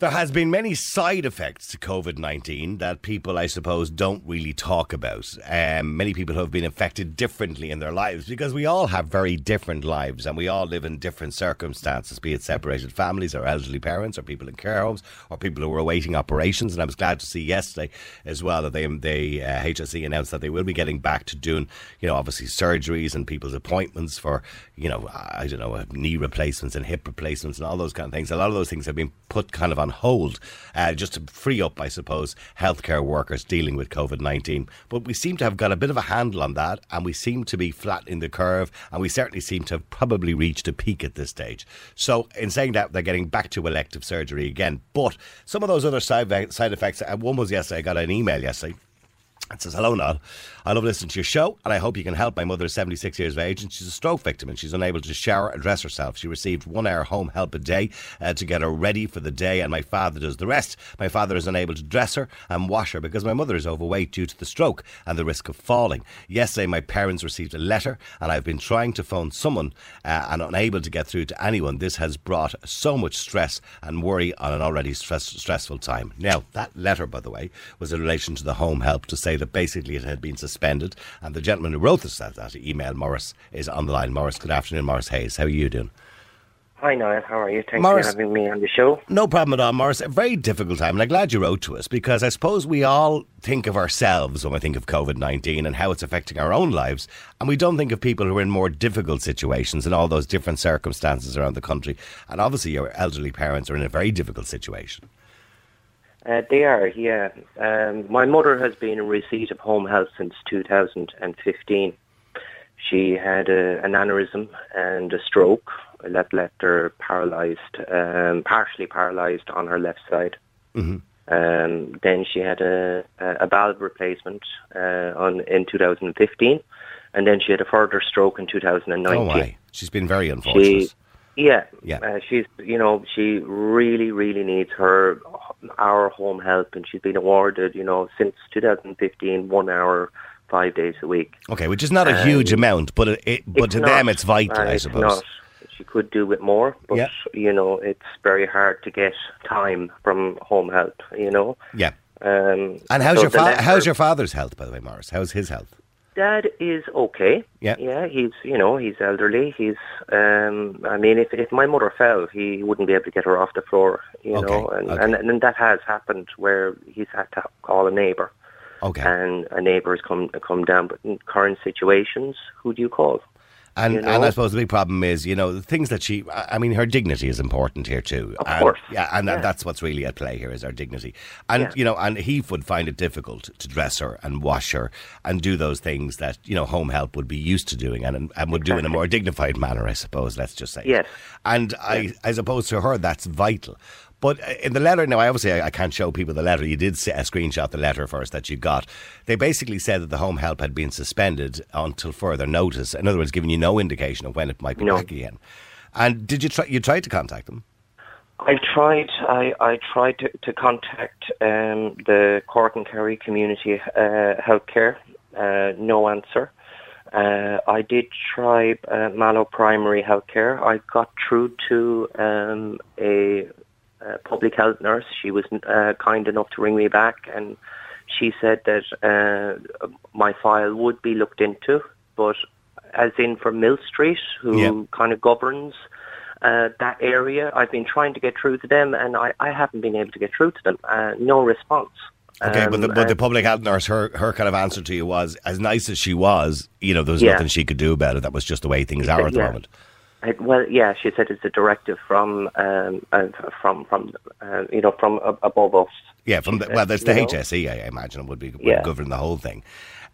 There has been many side effects to COVID nineteen that people, I suppose, don't really talk about. Um, many people have been affected differently in their lives because we all have very different lives and we all live in different circumstances, be it separated families or elderly parents or people in care homes or people who are awaiting operations. And I was glad to see yesterday as well that they, they uh, HSE announced that they will be getting back to doing, you know, obviously surgeries and people's appointments for, you know, I don't know, knee replacements and hip replacements and all those kind of things. A lot of those things have been put kind of on hold uh, just to free up, I suppose, healthcare workers dealing with COVID 19. But we seem to have got a bit of a handle on that and we seem to be flattening the curve and we certainly seem to have probably reached a peak at this stage. So, in saying that, they're getting back to elective surgery again. But some of those other side, side effects, uh, one was yesterday, I got an email yesterday. It says, Hello, Niall. I love listening to your show, and I hope you can help. My mother is 76 years of age, and she's a stroke victim, and she's unable to shower and dress herself. She received one hour home help a day uh, to get her ready for the day, and my father does the rest. My father is unable to dress her and wash her because my mother is overweight due to the stroke and the risk of falling. Yesterday, my parents received a letter, and I've been trying to phone someone uh, and unable to get through to anyone. This has brought so much stress and worry on an already stress, stressful time. Now, that letter, by the way, was in relation to the home help to say that basically it had been suspended. And the gentleman who wrote us that, that email, Morris, is on the line. Morris, good afternoon, Morris Hayes. How are you doing? Hi, Niall. How are you? Thanks Morris- for having me on the show. No problem at all, Morris. A very difficult time, and I'm glad you wrote to us because I suppose we all think of ourselves when we think of COVID 19 and how it's affecting our own lives, and we don't think of people who are in more difficult situations and all those different circumstances around the country. And obviously, your elderly parents are in a very difficult situation. Uh, they are, yeah. Um, my mother has been in receipt of home health since 2015. She had a, an aneurysm and a stroke that left her paralysed, um, partially paralysed on her left side. Mhm. Um, then she had a, a a valve replacement uh, on in 2015, and then she had a further stroke in 2019. Oh, my. She's been very unfortunate. She, yeah, Yeah. Uh, she's you know she really really needs her our home help, and she's been awarded you know since 2015 one hour five days a week. Okay, which is not a huge amount, but it, it, but to not, them it's vital, uh, I suppose. not. She could do it more, but Yeah. you know it's very hard to get time from home help. You know. Yeah. Um, And how's so your fa- how's your father's health, by the way, Morris? How's his health? Dad is okay. Yeah. Yeah, he's you know he's elderly. He's um I mean if if my mother fell, he wouldn't be able to get her off the floor. You Okay, know, and, okay. and and that has happened where he's had to call a neighbour, Okay. and a neighbour has come come down. But in current situations, who do you call? And you and I suppose the big problem is, you know, the things that she. I mean, her dignity is important here too. Of and, course. Yeah, and Yeah. that's what's really at play here is her dignity. And Yeah. you know, and he would find it difficult to dress her and wash her and do those things that you know home help would be used to doing and and would do in a more dignified manner, I suppose. Let's just say. Yes. And I, I suppose to her that's vital. But uh, in the letter, now I obviously I, I can't show people the letter. You did say, uh, screenshot the letter first that you got. They basically said that the home help had been suspended until further notice. In other words, giving you no indication of when it might be No. back again. And did you try? You tried to contact them? I tried. I, I tried to, to contact um, the Cork and Kerry Community uh, Healthcare. Uh, no answer. Uh, I did try uh, Mallow Primary Healthcare. I got through to um, a, a public health nurse. She was uh, kind enough to ring me back, and she said that uh, my file would be looked into, but as in for Mill Street, who Yeah. kind of governs uh, that area. I've been trying to get through to them, and I, I haven't been able to get through to them. Uh, no response. Okay, but the, Um, but the public health nurse, her her kind of answer to you was, as nice as she was, you know, there was Yeah. nothing she could do about it. That was just the way things are at the Yeah. moment. I- well, yeah, she said it's a directive from um, uh, from from uh, you know from ab- above us. Yeah, from the, well, that's the you know. HSE, I imagine, would be would Yeah. govern the whole thing.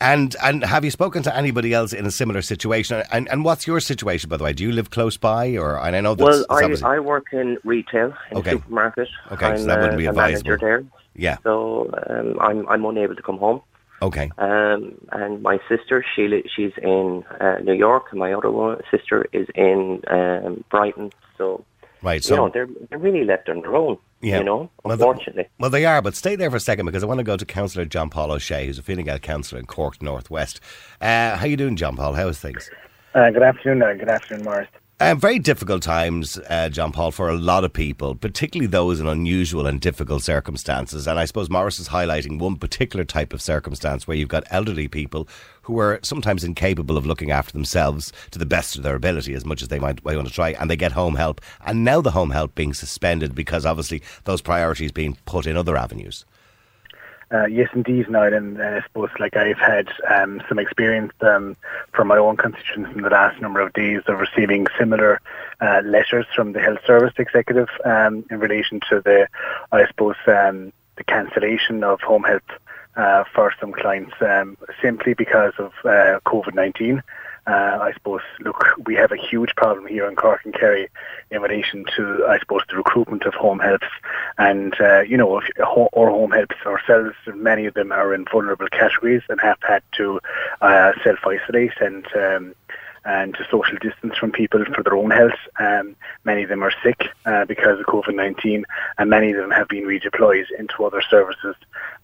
And and have you spoken to anybody else in a similar situation? And and what's your situation, by the way? Do you live close by, or and I know that's Well, it's I, I work in retail in Okay. supermarket. Okay, I'm so that wouldn't uh, be a manager advisable. there, yeah, so um, I'm I'm unable to come home. Okay, Um, and my sister, she li- she's in uh, New York, and my other one, sister is in um, Brighton. So Right, so- you know, they're they're really left on their own. Yeah. You know, Well, the- unfortunately. Well, they are, but stay there for a second because I want to go to Councillor John Paul O'Shea, who's a Fine Gael councillor in Cork Northwest. Uh, how you doing, John Paul? How's things? Uh, good afternoon, uh, good afternoon, Morris. Um, very difficult times, uh, John Paul, for a lot of people, particularly those in unusual and difficult circumstances. And I suppose Morris is highlighting one particular type of circumstance where you've got elderly people who are sometimes incapable of looking after themselves to the best of their ability, as much as they might want to try, and they get home help. And now the home help being suspended because obviously those priorities being put in other avenues. Uh, yes, indeed, Niall, and uh, I suppose like I've had um, some experience um, from my own constituents in the last number of days of receiving similar uh, letters from the health service executive um, in relation to the, I suppose, um, the cancellation of home health uh, for some clients um, simply because of uh, COVID nineteen. Uh, I suppose, look, we have a huge problem here in Cork and Kerry in relation to, I suppose, the recruitment of home helps. And, uh, you know, if, our home helps ourselves, many of them are in vulnerable categories and have had to uh, self-isolate and um, and to social distance from people for their own health. Um, many of them are sick uh, because of COVID-19 and many of them have been redeployed into other services.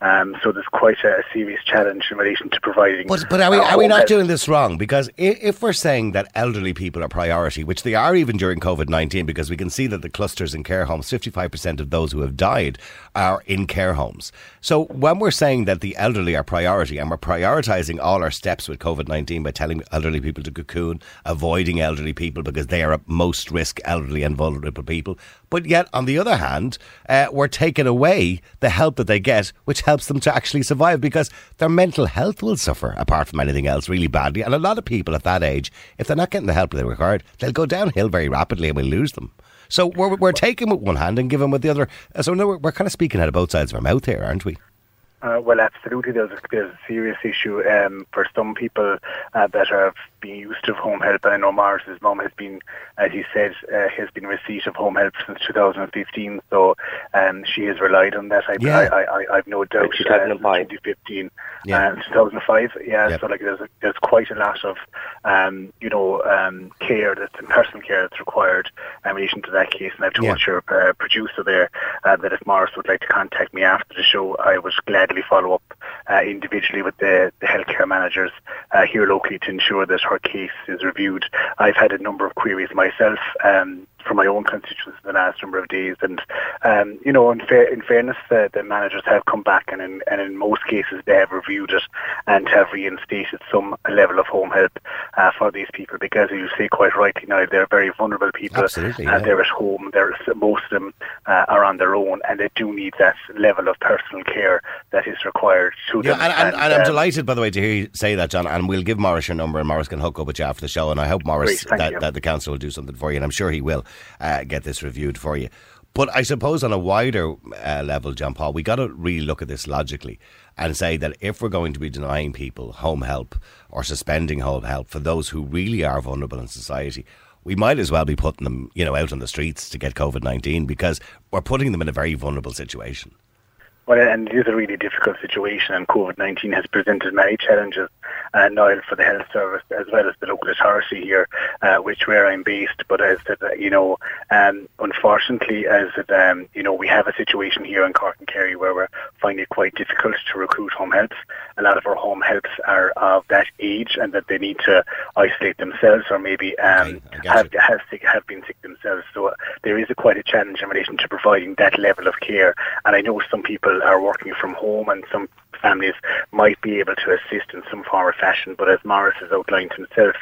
Um, so there's quite a, serious challenge in relation to providing. But, but are we, are we not health. doing this wrong? Because if we're saying that elderly people are priority, which they are even during COVID 19, because we can see that the clusters in care homes, 55% of those who have died are in care homes. So when we're saying that the elderly are priority and we're prioritising all our steps with COVID 19 by telling elderly people to cocoon, avoiding elderly people because they are at most risk elderly and vulnerable people, but yet on the other hand, uh, we're taking away the help that they get, which helps them to actually survive because their mental health will suffer apart from anything else really badly. And a lot of people at that age, if they're not getting the help they require, they'll go downhill very rapidly and we'll lose them. So we're, we're taking with one hand and giving with the other. Uh, So no, we're, we're kind of speaking out of both sides of our mouth here, aren't we? Uh, well, absolutely. There's a, there's a serious issue um, for some people uh, that have been used to home help. And I know Morris's mum has been, as he said, uh, has been in receipt of home help since 2015. So um, she has relied on that. I, Yeah. I, I, I, I've no doubt. Since uh, 2005. 2015, Yeah. uh, 2005. Yeah. Yep. So like there's a, there's quite a lot of um, you know um, care that's and personal care that's required in relation to that case. And I've told Yeah. your uh, producer there uh, that if Morris would like to contact me after the show, I would gladly follow up uh, individually with the, the healthcare managers uh, here locally to ensure that her case is reviewed. I've had a number of queries myself. Um, from my own constituents in the last number of days, and um, you know, in, fair, in fairness, uh, the managers have come back, and in, and in most cases, they have reviewed it and have reinstated some level of home help uh, for these people, because as you say quite rightly now, they're very vulnerable people. Absolutely, uh, yeah. They're at home. They're most of them uh, are on their own, and they do need that level of personal care that is required to Yeah, them. and, and, and I'm um, delighted, by the way, to hear you say that, John. And we'll give Morris your number, and Morris can hook up with you after the show. And I hope Morris Great, that, that the council will do something for you, and I'm sure he will uh, get this reviewed for you. But I suppose on a wider uh, level, John Paul, we got to really look at this logically and say that if we're going to be denying people home help or suspending home help for those who really are vulnerable in society, we might as well be putting them, you know, out on the streets to get COVID nineteen because we're putting them in a very vulnerable situation. Well, and it is a really difficult situation, and COVID 19 has presented many challenges, uh, Niall, for the health service as well as the local authority here, uh, which where I'm based. But as it, uh, you know, um, unfortunately, as it, um, you know, we have a situation here in Cork and Kerry where we're finding it quite difficult to recruit home helps. A lot of our home helps are of that age and that they need to isolate themselves or maybe um, Okay, have, have, sick, have been sick themselves. So uh, there is a quite a challenge in relation to providing that level of care. And I know some people are working from home and some families might be able to assist in some form or fashion. But as Morris has outlined himself,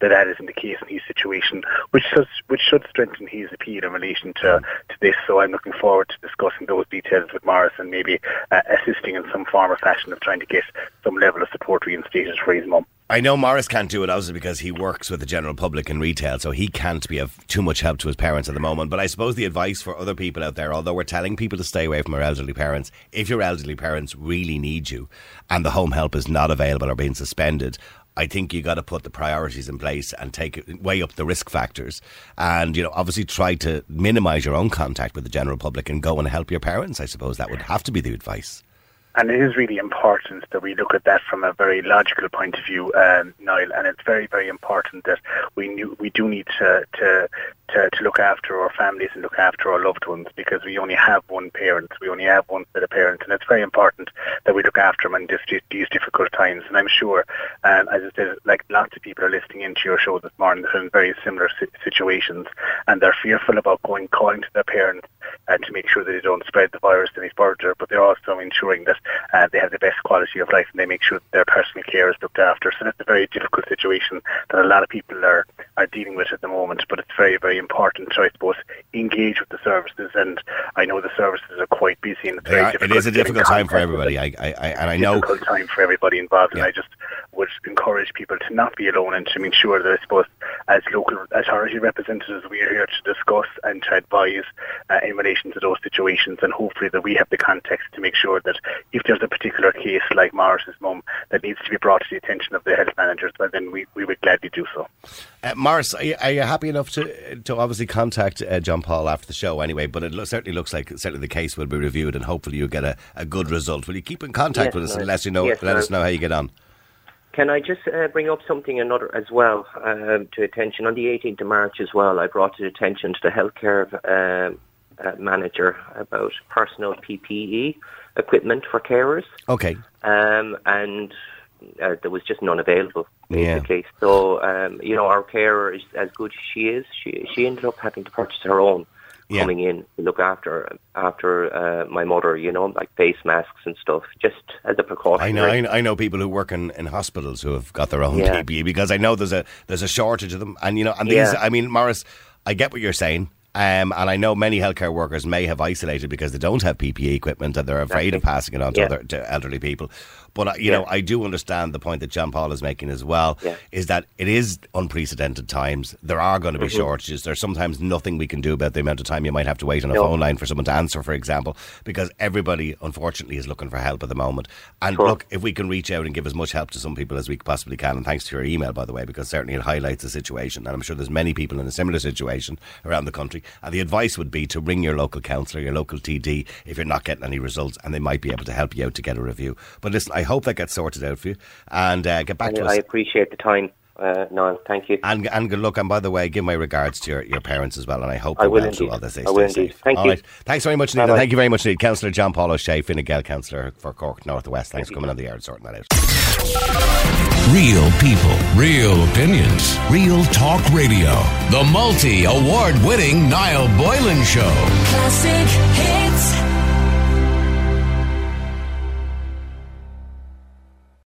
that that isn't the case in his situation, which should, which should strengthen his appeal in relation to, to this. So I'm looking forward to discussing those details with Morris and maybe uh, assisting in some form or fashion of trying to get some level of support reinstated for his mum. I know Morris can't do it obviously because he works with the general public in retail, so he can't be of too much help to his parents at the moment. But I suppose the advice for other people out there, although we're telling people to stay away from our elderly parents, if your elderly parents really need you and the home help is not available or being suspended, I think you got to put the priorities in place and take weigh up the risk factors, and you know obviously try to minimise your own contact with the general public and go and help your parents. I suppose that would have to be the advice. And it is really important that we look at that from a very logical point of view, um, Niall. And it's very, very important that we knew, we do need to, to to to look after our families and look after our loved ones because we only have one parent, we only have one set of parents, and it's very important that we look after them in this, these difficult times. And I'm sure, um, as I said, like lots of people are listening into your show this morning that are in very similar situations, and they're fearful about going calling to their parents uh, to make sure that they don't spread the virus any further, but they're also ensuring that uh, they have the best quality of life and they make sure that their personal care is looked after. So that's a very difficult situation that a lot of people are, are dealing with at the moment, but it's very, very important to, I suppose, engage with the services. And I know the services are quite busy and it's very are, difficult. It is a difficult time for everybody. I, I, I, and I know. difficult time for everybody involved. Yeah. And I just would encourage people to not be alone and to make sure that, I suppose, as local authority representatives, we are here to discuss and to advise uh, in relation to those situations, and hopefully that we have the context to make sure that if there's a particular case like Morris's mum that needs to be brought to the attention of the health managers, well, then we, we would gladly do so. Uh, Morris, are you, are you, happy enough to to obviously contact uh, John Paul after the show anyway? But it lo- certainly looks like certainly the case will be reviewed, and hopefully you'll get a, a good result. Will you keep in contact Yes, with us let you know Yes, let us know how you get on? Can I just uh, bring up something another as well um, to attention? On the 18th of March as well, I brought to attention to the healthcare um, uh, manager about personal PPE equipment for carers, Okay. um, and uh, there was just none available, Yeah. basically. So, um, you know, our carer is as good as she is. She she ended up having to purchase her own. Yeah. Coming in to look after after uh, my mother, you know, like face masks and stuff, just as a precaution. I know, I know, I know people who work in, in hospitals who have got their own Yeah. PPE because I know there's a there's a shortage of them, and you know, and these, Yeah. I mean, Morris, I get what you're saying. Um, and I know many healthcare workers may have isolated because they don't have PPE equipment and they're afraid of passing it on to, Yeah. other, to elderly people. But, uh, you know, I do understand the point that John Paul is making as well Yeah. is that it is unprecedented times. There are going to be Mm-hmm. shortages. There's sometimes nothing we can do about the amount of time you might have to wait on a No. phone line for someone to answer, for example, because everybody, unfortunately, is looking for help at the moment. And Sure. look, if we can reach out and give as much help to some people as we possibly can, and thanks to your email, by the way, because certainly it highlights the situation. And I'm sure there's many people in a similar situation around the country. And the advice would be to ring your local councillor, your local TD, if you're not getting any results, and they might be able to help you out to get a review. But listen, I hope that gets sorted out for you, and uh, get back And to I us. appreciate the time, uh, Niall. Thank you. And, and good luck. And by the way, give my regards to your, your parents as well. And I hope I they're will well through indeed. all this. I will indeed. safe. Thank All you. right. Thanks very much, Nina. Bye-bye. Thank you very much, indeed. Councillor John Paul O'Shea, Fine Gael Councillor for Cork North West. Thanks for coming on the air and sorting that out. Real people, real opinions, real talk radio. The multi award winning Niall Boylan Show. Classic hits.